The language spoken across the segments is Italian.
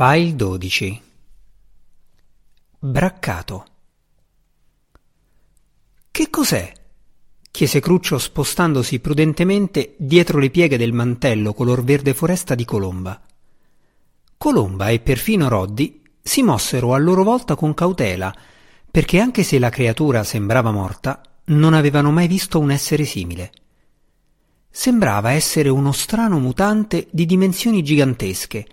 File 12 Braccato Che cos'è? chiese Cruccio spostandosi prudentemente dietro le pieghe del mantello color verde foresta di Colomba. Colomba e perfino Roddy si mossero a loro volta con cautela, perché anche se la creatura sembrava morta, non avevano mai visto un essere simile. Sembrava essere uno strano mutante di dimensioni gigantesche,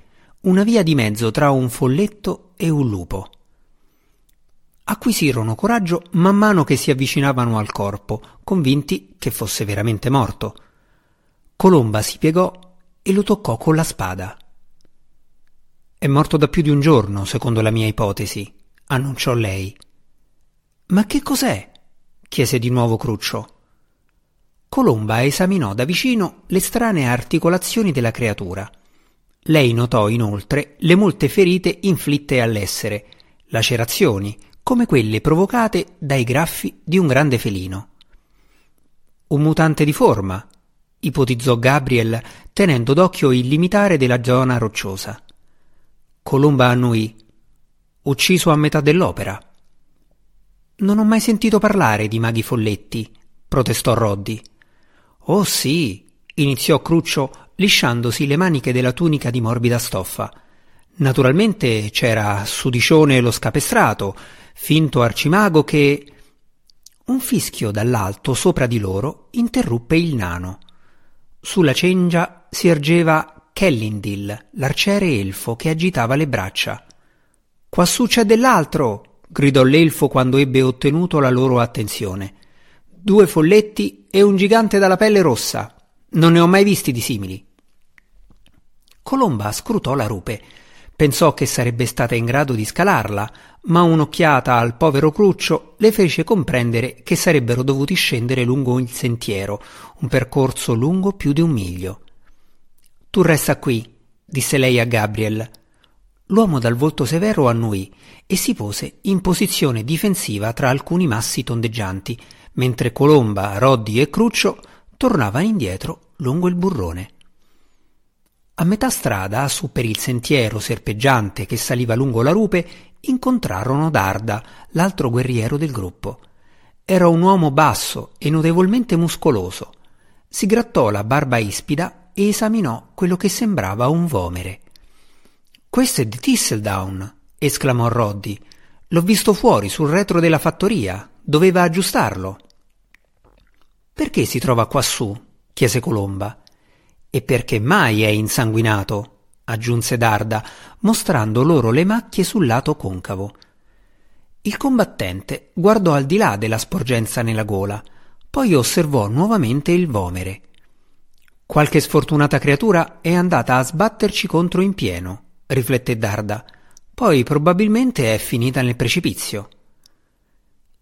una via di mezzo tra un folletto e un lupo. Acquisirono coraggio man mano che si avvicinavano al corpo, convinti che fosse veramente morto. Colomba si piegò e lo toccò con la spada. È morto da più di un giorno, secondo la mia ipotesi, annunciò lei. Ma che cos'è? chiese di nuovo Cruccio. Colomba esaminò da vicino le strane articolazioni della creatura. Lei notò inoltre le molte ferite inflitte all'essere, lacerazioni, come quelle provocate dai graffi di un grande felino. Un mutante di forma, ipotizzò Gabriel, tenendo d'occhio il limitare della zona rocciosa. Colomba annuì. Ucciso a metà dell'opera. Non ho mai sentito parlare di maghi folletti, protestò Roddy. Oh sì, iniziò Cruccio lisciandosi le maniche della tunica di morbida stoffa. Naturalmente c'era Sudicione lo scapestrato, finto arcimago che. Un fischio dall'alto sopra di loro interruppe il nano. Sulla cengia si ergeva Kellindil, l'arciere elfo che agitava le braccia. Quassù c'è dell'altro! gridò l'elfo quando ebbe ottenuto la loro attenzione. Due folletti e un gigante dalla pelle rossa. Non ne ho mai visti di simili. Colomba scrutò la rupe. Pensò che sarebbe stata in grado di scalarla, ma un'occhiata al povero Cruccio le fece comprendere che sarebbero dovuti scendere lungo il sentiero, un percorso lungo più di un miglio. Tu resta qui, disse lei a Gabriel. L'uomo dal volto severo annuì e si pose in posizione difensiva tra alcuni massi tondeggianti, mentre Colomba, Roddy e Cruccio tornavano indietro lungo il burrone. A metà strada, su per il sentiero serpeggiante che saliva lungo la rupe, incontrarono Darda, l'altro guerriero del gruppo. Era un uomo basso e notevolmente muscoloso. Si grattò la barba ispida e esaminò quello che sembrava un vomere. Questo è di Thistledown, esclamò Roddy. L'ho visto fuori sul retro della fattoria. Doveva aggiustarlo. Perché si trova quassù? chiese Colomba. E perché mai è insanguinato? aggiunse Darda, mostrando loro le macchie sul lato concavo. Il combattente guardò al di là della sporgenza nella gola, poi osservò nuovamente il vomere. Qualche sfortunata creatura è andata a sbatterci contro in pieno, rifletté Darda. Poi probabilmente è finita nel precipizio.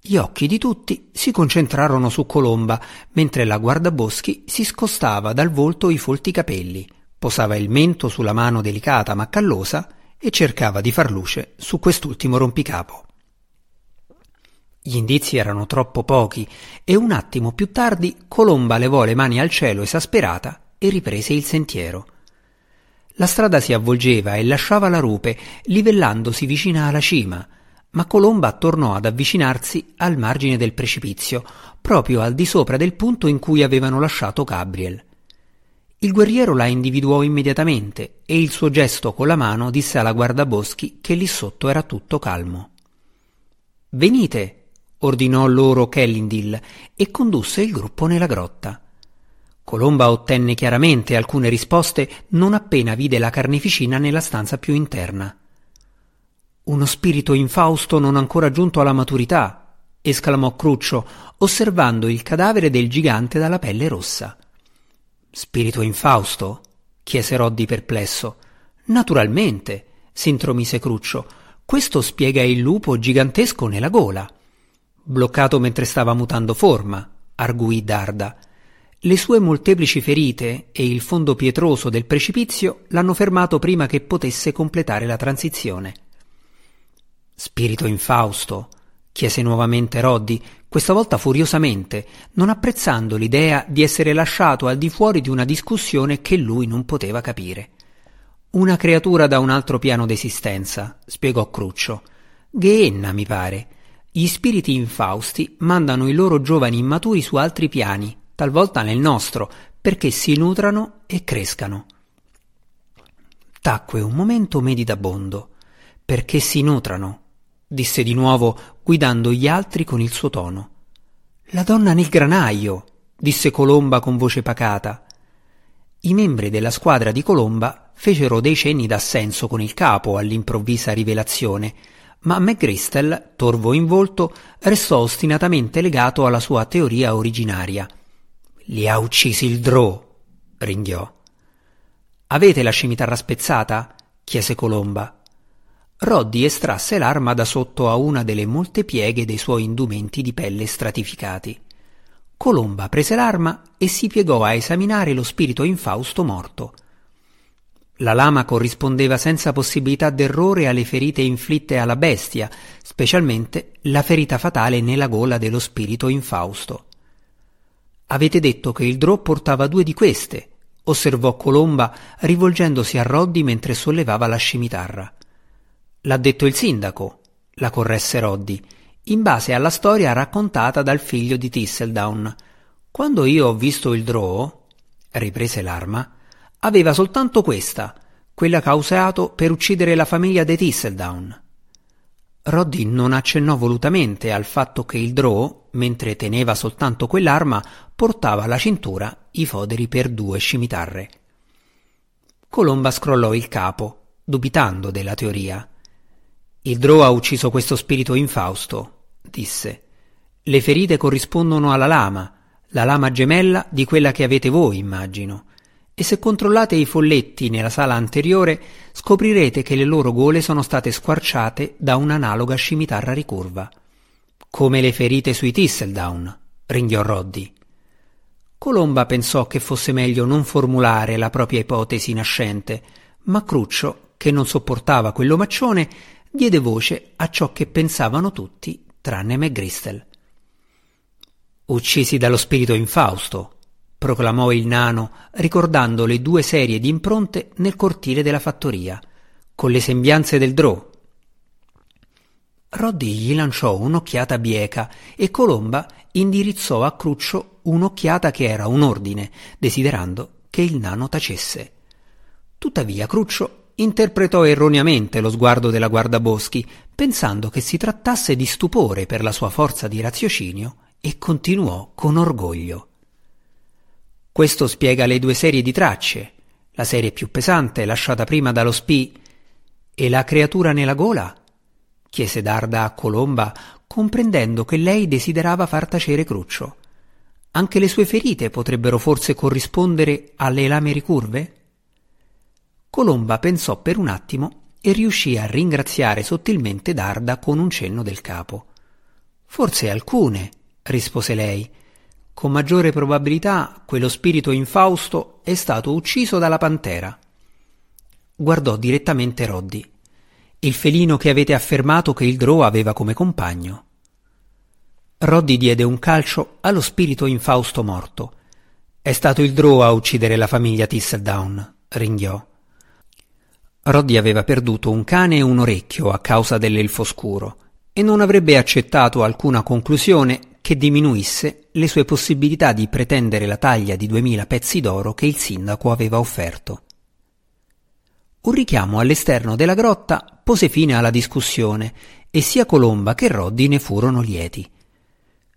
Gli occhi di tutti si concentrarono su Colomba, mentre la guardaboschi si scostava dal volto i folti capelli, posava il mento sulla mano delicata ma callosa e cercava di far luce su quest'ultimo rompicapo. Gli indizi erano troppo pochi e un attimo più tardi Colomba levò le mani al cielo esasperata e riprese il sentiero. La strada si avvolgeva e lasciava la rupe, livellandosi vicina alla cima, ma Colomba tornò ad avvicinarsi al margine del precipizio, proprio al di sopra del punto in cui avevano lasciato Gabriel. Il guerriero la individuò immediatamente e il suo gesto con la mano disse alla guardaboschi che lì sotto era tutto calmo. Venite, ordinò loro Kellindil e condusse il gruppo nella grotta. Colomba ottenne chiaramente alcune risposte non appena vide la carneficina nella stanza più interna. Uno spirito infausto non ancora giunto alla maturità, esclamò Cruccio, osservando il cadavere del gigante dalla pelle rossa. Spirito infausto? chiese Roddy perplesso. Naturalmente, s'intromise Cruccio. Questo spiega il lupo gigantesco nella gola. Bloccato mentre stava mutando forma, arguì Darda. Le sue molteplici ferite e il fondo pietroso del precipizio l'hanno fermato prima che potesse completare la transizione. Spirito infausto? chiese nuovamente Roddy, questa volta furiosamente, non apprezzando l'idea di essere lasciato al di fuori di una discussione che lui non poteva capire. Una creatura da un altro piano d'esistenza, spiegò Cruccio. Ghenna, mi pare. Gli spiriti infausti mandano i loro giovani immaturi su altri piani, talvolta nel nostro, perché si nutrano e crescano. Tacque un momento meditabondo. Perché si nutrano, disse di nuovo, guidando gli altri con il suo tono. La donna nel granaio, disse Colomba con voce pacata. I membri della squadra di Colomba fecero dei cenni d'assenso con il capo all'improvvisa rivelazione, ma McGristel, torvo in volto, restò ostinatamente legato alla sua teoria originaria. Li ha uccisi il Drò, ringhiò. Avete la scimitarra spezzata? chiese Colomba. Roddy estrasse l'arma da sotto a una delle molte pieghe dei suoi indumenti di pelle stratificati. Colomba prese l'arma e si piegò a esaminare lo spirito infausto morto. La lama corrispondeva senza possibilità d'errore alle ferite inflitte alla bestia, specialmente la ferita fatale nella gola dello spirito infausto. Avete detto che il drò portava due di queste, osservò Colomba rivolgendosi a Roddy mentre sollevava la scimitarra. L'ha detto il sindaco, la corresse Roddy, in base alla storia raccontata dal figlio di Thistledown. Quando io ho visto il drò, riprese l'arma, aveva soltanto questa, quella che ha usato per uccidere la famiglia dei Thistledown. Roddy non accennò volutamente al fatto che il Drow, mentre teneva soltanto quell'arma, portava alla cintura i foderi per due scimitarre. Colomba scrollò il capo, dubitando della teoria. Il Drow ha ucciso questo spirito infausto, disse. Le ferite corrispondono alla lama, la lama gemella di quella che avete voi, immagino e se controllate i folletti nella sala anteriore scoprirete che le loro gole sono state squarciate da un'analoga scimitarra ricurva. Come le ferite sui Thistledown, ringhiò Roddy. Colomba pensò che fosse meglio non formulare la propria ipotesi nascente, ma Cruccio, che non sopportava quell'omaccione, diede voce a ciò che pensavano tutti tranne McGristel. Uccisi dallo spirito infausto, proclamò il nano, ricordando le due serie di impronte nel cortile della fattoria, con le sembianze del drò. Roddy gli lanciò un'occhiata bieca e Colomba indirizzò a Cruccio un'occhiata che era un ordine, desiderando che il nano tacesse. Tuttavia Cruccio interpretò erroneamente lo sguardo della guardaboschi, pensando che si trattasse di stupore per la sua forza di raziocinio, e continuò con orgoglio. Questo spiega le due serie di tracce, la serie più pesante lasciata prima dallo spì e la creatura nella gola? chiese Darda a Colomba, comprendendo che lei desiderava far tacere Cruccio. Anche le sue ferite potrebbero forse corrispondere alle lame ricurve? Colomba pensò per un attimo e riuscì a ringraziare sottilmente Darda con un cenno del capo. Forse alcune, rispose lei, con maggiore probabilità quello spirito infausto è stato ucciso dalla pantera. Guardò direttamente Roddy. Il felino che avete affermato che il Drow aveva come compagno. Roddy diede un calcio allo spirito infausto morto. È stato il Drow a uccidere la famiglia Thistledown, ringhiò. Roddy aveva perduto un cane e un orecchio a causa dell'elfo scuro e non avrebbe accettato alcuna conclusione che diminuisse le sue possibilità di pretendere la taglia di duemila pezzi d'oro che il sindaco aveva offerto. Un richiamo all'esterno della grotta pose fine alla discussione e sia Colomba che Roddy ne furono lieti.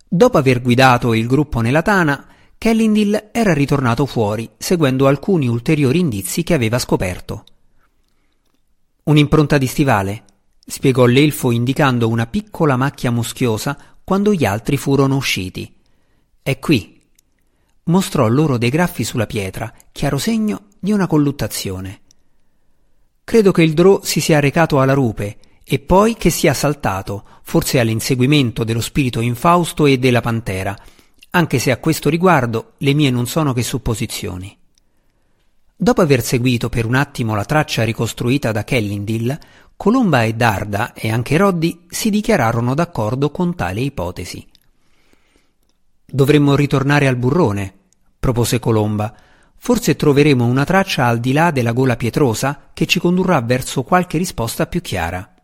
Dopo aver guidato il gruppo nella tana, Kellindil era ritornato fuori, seguendo alcuni ulteriori indizi che aveva scoperto. Un'impronta di stivale, spiegò l'elfo indicando una piccola macchia muschiosa quando gli altri furono usciti. È qui. Mostrò loro dei graffi sulla pietra, chiaro segno di una colluttazione. Credo che il Drò si sia recato alla rupe e poi che sia saltato, forse all'inseguimento dello spirito infausto e della pantera, anche se a questo riguardo le mie non sono che supposizioni. Dopo aver seguito per un attimo la traccia ricostruita da Kellindil, Colomba e Darda e anche Roddy si dichiararono d'accordo con tale ipotesi. Dovremmo ritornare al burrone, propose Colomba. Forse troveremo una traccia al di là della gola pietrosa che ci condurrà verso qualche risposta più chiara.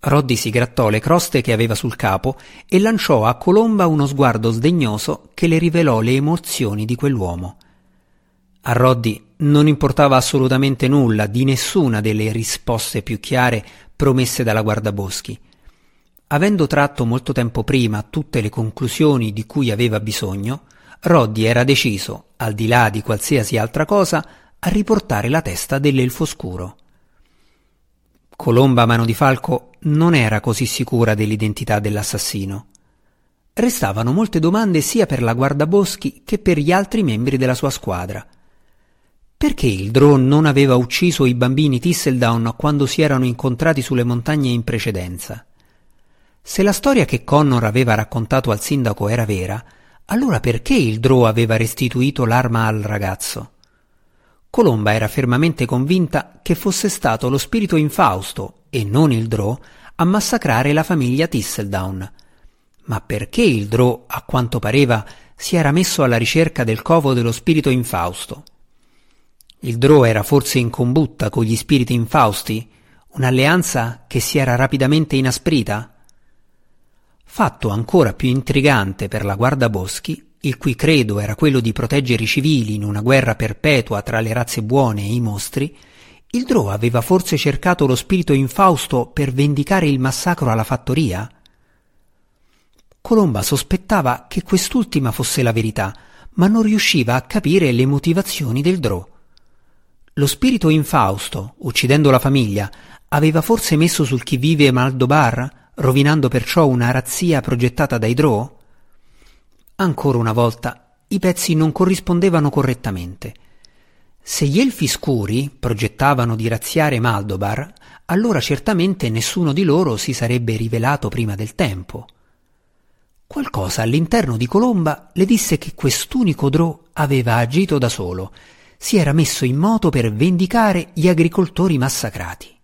Roddy si grattò le croste che aveva sul capo e lanciò a Colomba uno sguardo sdegnoso che le rivelò le emozioni di quell'uomo. A Roddy non importava assolutamente nulla di nessuna delle risposte più chiare promesse dalla guardaboschi. Avendo tratto molto tempo prima tutte le conclusioni di cui aveva bisogno, Roddy era deciso, al di là di qualsiasi altra cosa, a riportare la testa dell'elfo scuro. Colomba Mano di Falco non era così sicura dell'identità dell'assassino. Restavano molte domande sia per la guardaboschi che per gli altri membri della sua squadra. Perché il drone non aveva ucciso i bambini Tisseldown quando si erano incontrati sulle montagne in precedenza? Se la storia che Connor aveva raccontato al sindaco era vera, allora perché il Drow aveva restituito l'arma al ragazzo? Colomba era fermamente convinta che fosse stato lo spirito infausto, e non il Drow, a massacrare la famiglia Tisseldown. Ma perché il Drow, a quanto pareva, si era messo alla ricerca del covo dello spirito infausto? Il Drow era forse in combutta con gli spiriti infausti? Un'alleanza che si era rapidamente inasprita? Fatto ancora più intrigante per la guardaboschi, il cui credo era quello di proteggere i civili in una guerra perpetua tra le razze buone e i mostri, il Drow aveva forse cercato lo spirito infausto per vendicare il massacro alla fattoria? Colomba sospettava che quest'ultima fosse la verità, ma non riusciva a capire le motivazioni del Drow. Lo spirito infausto, uccidendo la famiglia, aveva forse messo sul chi vive Maldobar rovinando perciò una razzia progettata dai Drow? Ancora una volta, i pezzi non corrispondevano correttamente. Se gli elfi scuri progettavano di razziare Maldobar, allora certamente nessuno di loro si sarebbe rivelato prima del tempo. Qualcosa all'interno di Colomba le disse che quest'unico Drow aveva agito da solo, si era messo in moto per vendicare gli agricoltori massacrati.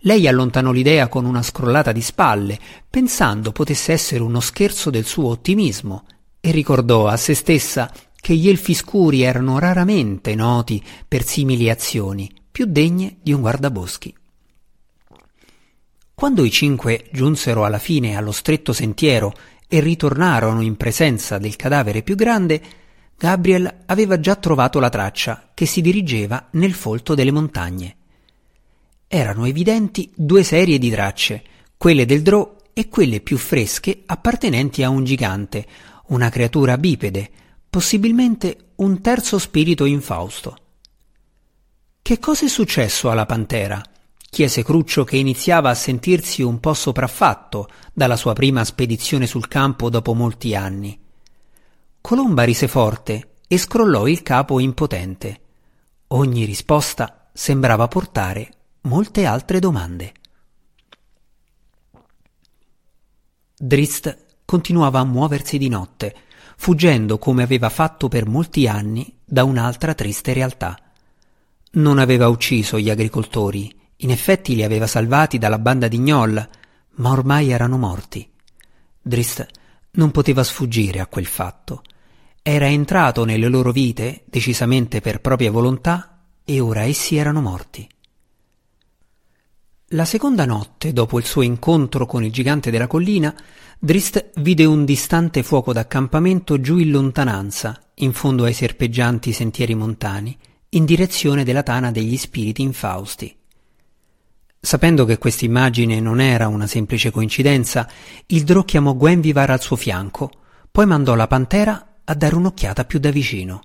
Lei allontanò l'idea con una scrollata di spalle, pensando potesse essere uno scherzo del suo ottimismo, e ricordò a se stessa che gli elfi scuri erano raramente noti per simili azioni, più degne di un guardaboschi. Quando i cinque giunsero alla fine allo stretto sentiero e ritornarono in presenza del cadavere più grande, Gabriel aveva già trovato la traccia che si dirigeva nel folto delle montagne erano evidenti due serie di tracce, quelle del Drò e quelle più fresche appartenenti a un gigante, una creatura bipede, possibilmente un terzo spirito infausto. Che cosa è successo alla pantera? chiese Cruccio che iniziava a sentirsi un po' sopraffatto dalla sua prima spedizione sul campo dopo molti anni. Colomba rise forte e scrollò il capo impotente. Ogni risposta sembrava portare molte altre domande. Drist continuava a muoversi di notte, fuggendo come aveva fatto per molti anni da un'altra triste realtà. Non aveva ucciso gli agricoltori, in effetti li aveva salvati dalla banda di Gnoll, ma ormai erano morti. Drist non poteva sfuggire a quel fatto. Era entrato nelle loro vite, decisamente per propria volontà, e ora essi erano morti. La seconda notte, dopo il suo incontro con il gigante della collina, Drist vide un distante fuoco d'accampamento giù in lontananza, in fondo ai serpeggianti sentieri montani, in direzione della tana degli spiriti infausti. Sapendo che questa immagine non era una semplice coincidenza, il Drò chiamò Gwenvivar al suo fianco, poi mandò la pantera a dare un'occhiata più da vicino.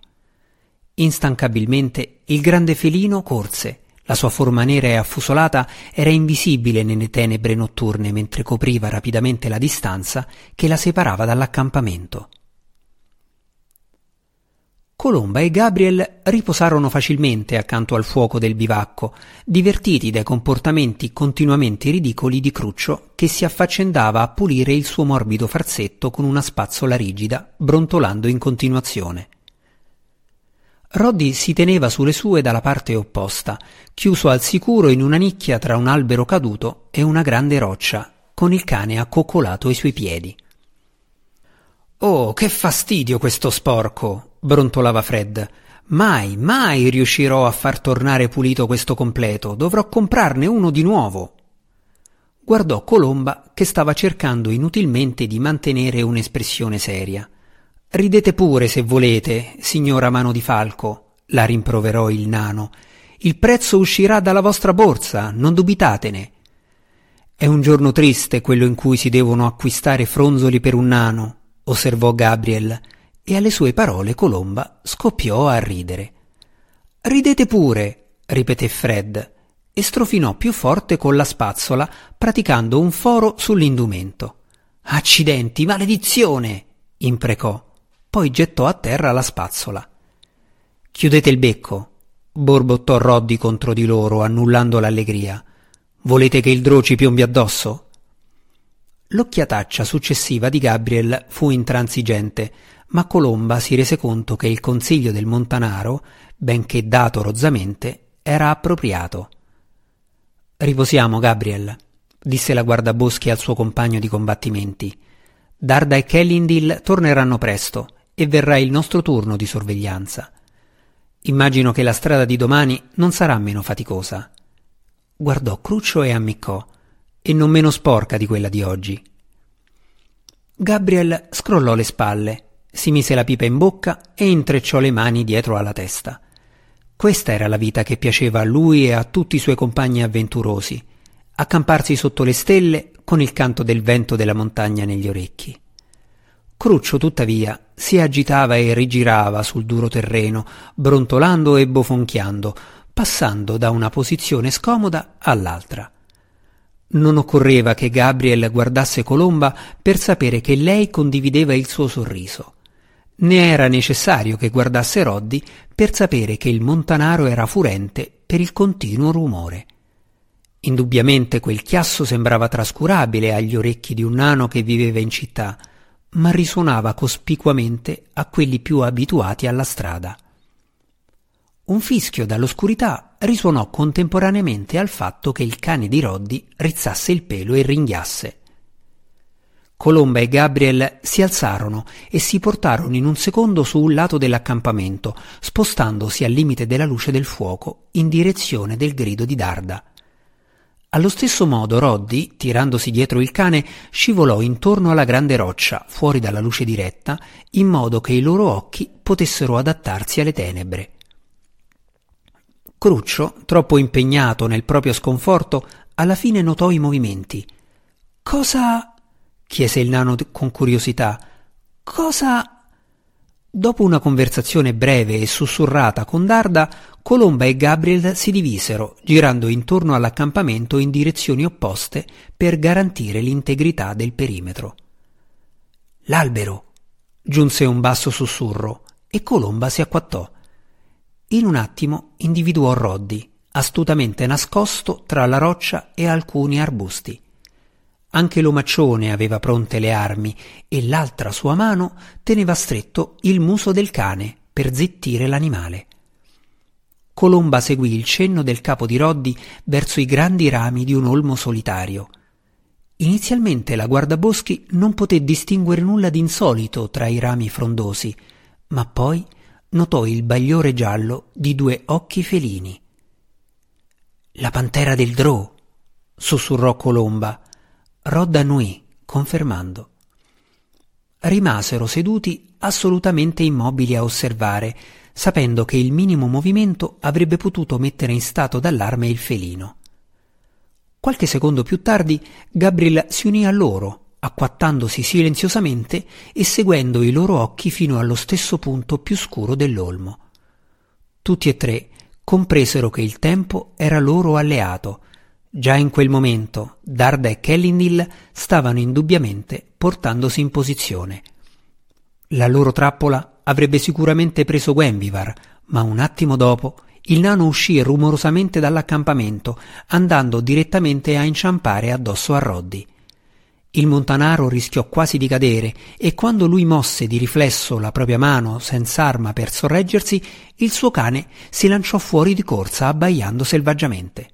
Instancabilmente il grande felino corse la sua forma nera e affusolata era invisibile nelle tenebre notturne mentre copriva rapidamente la distanza che la separava dall'accampamento. Colomba e Gabriel riposarono facilmente accanto al fuoco del bivacco, divertiti dai comportamenti continuamente ridicoli di Cruccio che si affaccendava a pulire il suo morbido farsetto con una spazzola rigida, brontolando in continuazione. Roddy si teneva sulle sue dalla parte opposta, chiuso al sicuro in una nicchia tra un albero caduto e una grande roccia, con il cane accoccolato ai suoi piedi. Oh, che fastidio questo sporco! Brontolava Fred. Mai, mai riuscirò a far tornare pulito questo completo. Dovrò comprarne uno di nuovo. Guardò Colomba che stava cercando inutilmente di mantenere un'espressione seria. Ridete pure se volete, signora Mano di Falco, la rimproverò il nano. Il prezzo uscirà dalla vostra borsa, non dubitatene. È un giorno triste quello in cui si devono acquistare fronzoli per un nano, osservò Gabriel, e alle sue parole Colomba scoppiò a ridere. Ridete pure, ripeté Fred, e strofinò più forte con la spazzola, praticando un foro sull'indumento. Accidenti, maledizione! imprecò. Poi gettò a terra la spazzola. Chiudete il becco, borbottò Roddy contro di loro, annullando l'allegria. Volete che il ci piombi addosso? L'occhiataccia successiva di Gabriel fu intransigente, ma Colomba si rese conto che il consiglio del Montanaro, benché dato rozzamente, era appropriato. Riposiamo, Gabriel, disse la guardaboschi al suo compagno di combattimenti. Darda e Kellindil torneranno presto e verrà il nostro turno di sorveglianza. Immagino che la strada di domani non sarà meno faticosa. Guardò Cruccio e ammiccò, e non meno sporca di quella di oggi. Gabriel scrollò le spalle, si mise la pipa in bocca e intrecciò le mani dietro alla testa. Questa era la vita che piaceva a lui e a tutti i suoi compagni avventurosi, accamparsi sotto le stelle con il canto del vento della montagna negli orecchi. Cruccio, tuttavia, si agitava e rigirava sul duro terreno, brontolando e bofonchiando, passando da una posizione scomoda all'altra. Non occorreva che Gabriel guardasse Colomba per sapere che lei condivideva il suo sorriso. Né era necessario che guardasse Roddy per sapere che il montanaro era furente per il continuo rumore. Indubbiamente quel chiasso sembrava trascurabile agli orecchi di un nano che viveva in città, ma risuonava cospicuamente a quelli più abituati alla strada. Un fischio dall'oscurità risuonò contemporaneamente al fatto che il cane di Roddy rizzasse il pelo e ringhiasse. Colomba e Gabriel si alzarono e si portarono in un secondo su un lato dell'accampamento, spostandosi al limite della luce del fuoco in direzione del grido di Darda. Allo stesso modo Roddy, tirandosi dietro il cane, scivolò intorno alla grande roccia, fuori dalla luce diretta, in modo che i loro occhi potessero adattarsi alle tenebre. Cruccio, troppo impegnato nel proprio sconforto, alla fine notò i movimenti. Cosa? Chiese il nano con curiosità. Cosa? Dopo una conversazione breve e sussurrata con Darda, Colomba e Gabriel si divisero, girando intorno all'accampamento in direzioni opposte per garantire l'integrità del perimetro. L'albero! giunse un basso sussurro e Colomba si acquattò. In un attimo individuò Roddy, astutamente nascosto tra la roccia e alcuni arbusti. Anche l'omaccione aveva pronte le armi e l'altra sua mano teneva stretto il muso del cane per zittire l'animale. Colomba seguì il cenno del capo di Roddy verso i grandi rami di un olmo solitario. Inizialmente la guardaboschi non poté distinguere nulla di insolito tra i rami frondosi, ma poi notò il bagliore giallo di due occhi felini. La pantera del Drò, sussurrò Colomba Rod annuì, confermando. Rimasero seduti assolutamente immobili a osservare, sapendo che il minimo movimento avrebbe potuto mettere in stato d'allarme il felino. Qualche secondo più tardi Gabriel si unì a loro, acquattandosi silenziosamente e seguendo i loro occhi fino allo stesso punto più scuro dell'olmo. Tutti e tre compresero che il tempo era loro alleato, Già in quel momento Darda e Kellindil stavano indubbiamente portandosi in posizione. La loro trappola avrebbe sicuramente preso Gwenvivar, ma un attimo dopo il nano uscì rumorosamente dall'accampamento, andando direttamente a inciampare addosso a Roddy. Il montanaro rischiò quasi di cadere e quando lui mosse di riflesso la propria mano senza arma per sorreggersi, il suo cane si lanciò fuori di corsa abbaiando selvaggiamente.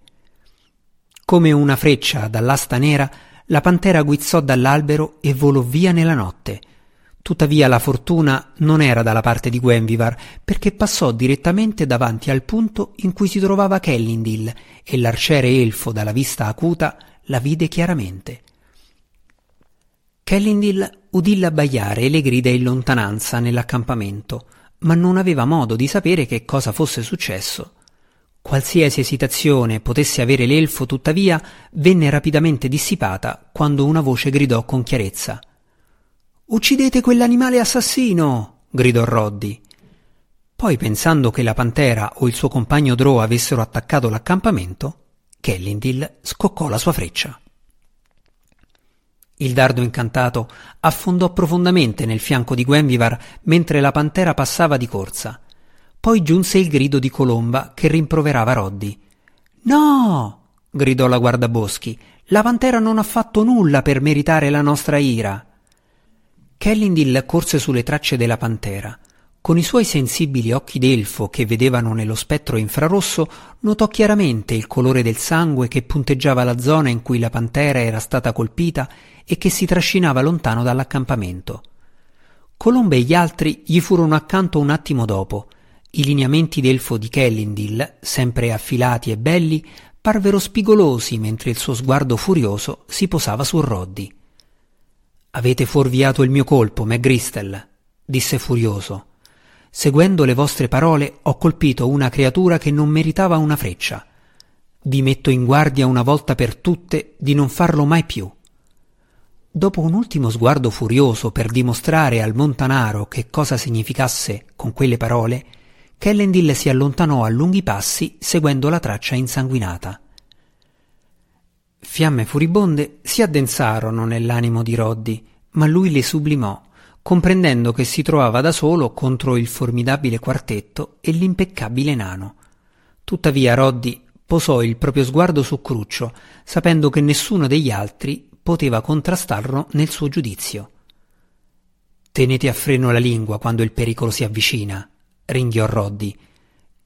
Come una freccia dall'asta nera, la pantera guizzò dall'albero e volò via nella notte. Tuttavia la fortuna non era dalla parte di Gwenvivar, perché passò direttamente davanti al punto in cui si trovava Kellindil e l'arciere elfo dalla vista acuta la vide chiaramente. Kellindil udì l'abbaiare e le grida in lontananza nell'accampamento, ma non aveva modo di sapere che cosa fosse successo. Qualsiasi esitazione potesse avere l'elfo, tuttavia, venne rapidamente dissipata quando una voce gridò con chiarezza. Uccidete quell'animale assassino! gridò Roddy. Poi, pensando che la pantera o il suo compagno Drow avessero attaccato l'accampamento, Kellindil scoccò la sua freccia. Il dardo incantato affondò profondamente nel fianco di Gwenvivar mentre la pantera passava di corsa. Poi giunse il grido di Colomba che rimproverava Roddy. No! gridò la guardaboschi. La pantera non ha fatto nulla per meritare la nostra ira. Kellindil corse sulle tracce della pantera. Con i suoi sensibili occhi d'elfo che vedevano nello spettro infrarosso, notò chiaramente il colore del sangue che punteggiava la zona in cui la pantera era stata colpita e che si trascinava lontano dall'accampamento. Colombe e gli altri gli furono accanto un attimo dopo. I lineamenti d'elfo di Kellindil, sempre affilati e belli, parvero spigolosi mentre il suo sguardo furioso si posava su Roddy. Avete fuorviato il mio colpo, McGristel, disse furioso. Seguendo le vostre parole ho colpito una creatura che non meritava una freccia. Vi metto in guardia una volta per tutte di non farlo mai più. Dopo un ultimo sguardo furioso per dimostrare al montanaro che cosa significasse con quelle parole, Kellendil si allontanò a lunghi passi seguendo la traccia insanguinata. Fiamme furibonde si addensarono nell'animo di Roddy, ma lui le sublimò, comprendendo che si trovava da solo contro il formidabile quartetto e l'impeccabile nano. Tuttavia Roddy posò il proprio sguardo su Cruccio, sapendo che nessuno degli altri poteva contrastarlo nel suo giudizio. Tenete a freno la lingua quando il pericolo si avvicina, ringhiò Roddy,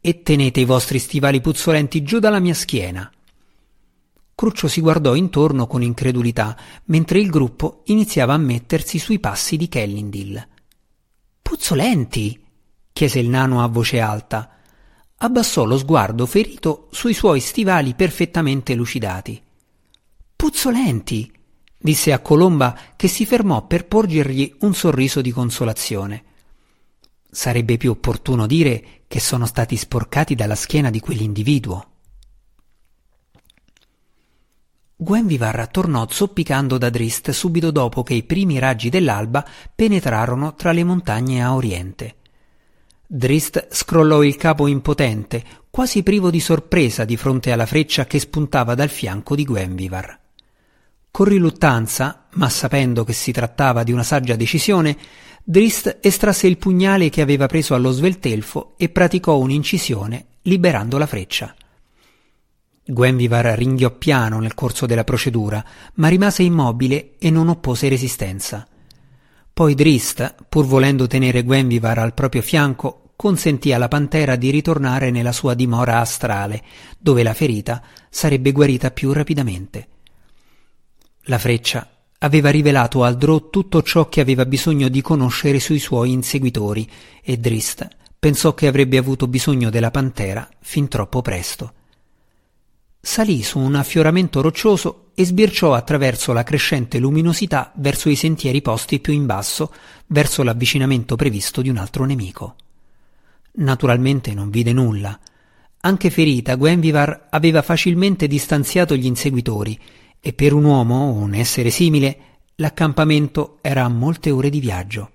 e tenete i vostri stivali puzzolenti giù dalla mia schiena. Cruccio si guardò intorno con incredulità, mentre il gruppo iniziava a mettersi sui passi di Kellindil. Puzzolenti? chiese il nano a voce alta. Abbassò lo sguardo ferito sui suoi stivali perfettamente lucidati. Puzzolenti! disse a Colomba che si fermò per porgergli un sorriso di consolazione. Sarebbe più opportuno dire che sono stati sporcati dalla schiena di quell'individuo. Gwenvivar tornò zoppicando da Drist subito dopo che i primi raggi dell'alba penetrarono tra le montagne a oriente. Drist scrollò il capo impotente, quasi privo di sorpresa di fronte alla freccia che spuntava dal fianco di Gwenvivar. Con riluttanza, ma sapendo che si trattava di una saggia decisione, Drist estrasse il pugnale che aveva preso allo sveltelfo e praticò un'incisione, liberando la freccia. Gwenvivar ringhiò piano nel corso della procedura, ma rimase immobile e non oppose resistenza. Poi Drist, pur volendo tenere Gwenvivar al proprio fianco, consentì alla pantera di ritornare nella sua dimora astrale, dove la ferita sarebbe guarita più rapidamente. La freccia aveva rivelato al Drò tutto ciò che aveva bisogno di conoscere sui suoi inseguitori e Drist pensò che avrebbe avuto bisogno della pantera fin troppo presto. Salì su un affioramento roccioso e sbirciò attraverso la crescente luminosità verso i sentieri posti più in basso, verso l'avvicinamento previsto di un altro nemico. Naturalmente non vide nulla. Anche ferita, Gwenvivar aveva facilmente distanziato gli inseguitori e per un uomo o un essere simile l'accampamento era a molte ore di viaggio.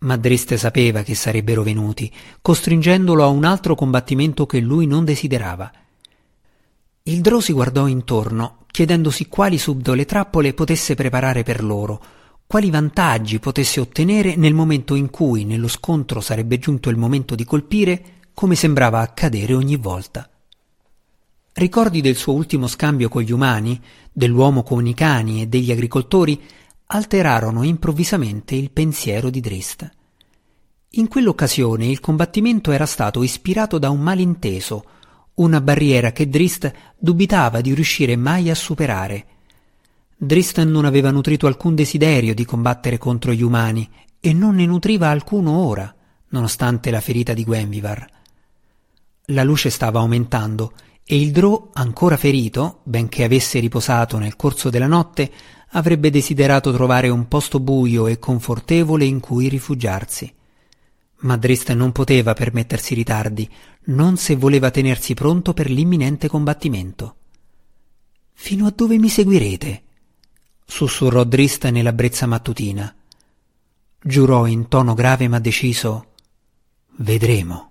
Ma Driste sapeva che sarebbero venuti, costringendolo a un altro combattimento che lui non desiderava – il Drò si guardò intorno, chiedendosi quali subdole trappole potesse preparare per loro, quali vantaggi potesse ottenere nel momento in cui nello scontro sarebbe giunto il momento di colpire, come sembrava accadere ogni volta. Ricordi del suo ultimo scambio con gli umani, dell'uomo con i cani e degli agricoltori, alterarono improvvisamente il pensiero di Drist. In quell'occasione il combattimento era stato ispirato da un malinteso, una barriera che Drist dubitava di riuscire mai a superare. Drist non aveva nutrito alcun desiderio di combattere contro gli umani e non ne nutriva alcuno ora, nonostante la ferita di Gwenvivar. La luce stava aumentando e il Drò, ancora ferito, benché avesse riposato nel corso della notte, avrebbe desiderato trovare un posto buio e confortevole in cui rifugiarsi. Ma Drist non poteva permettersi ritardi, non se voleva tenersi pronto per l'imminente combattimento. Fino a dove mi seguirete? sussurrò Drist nella brezza mattutina. Giurò in tono grave ma deciso Vedremo.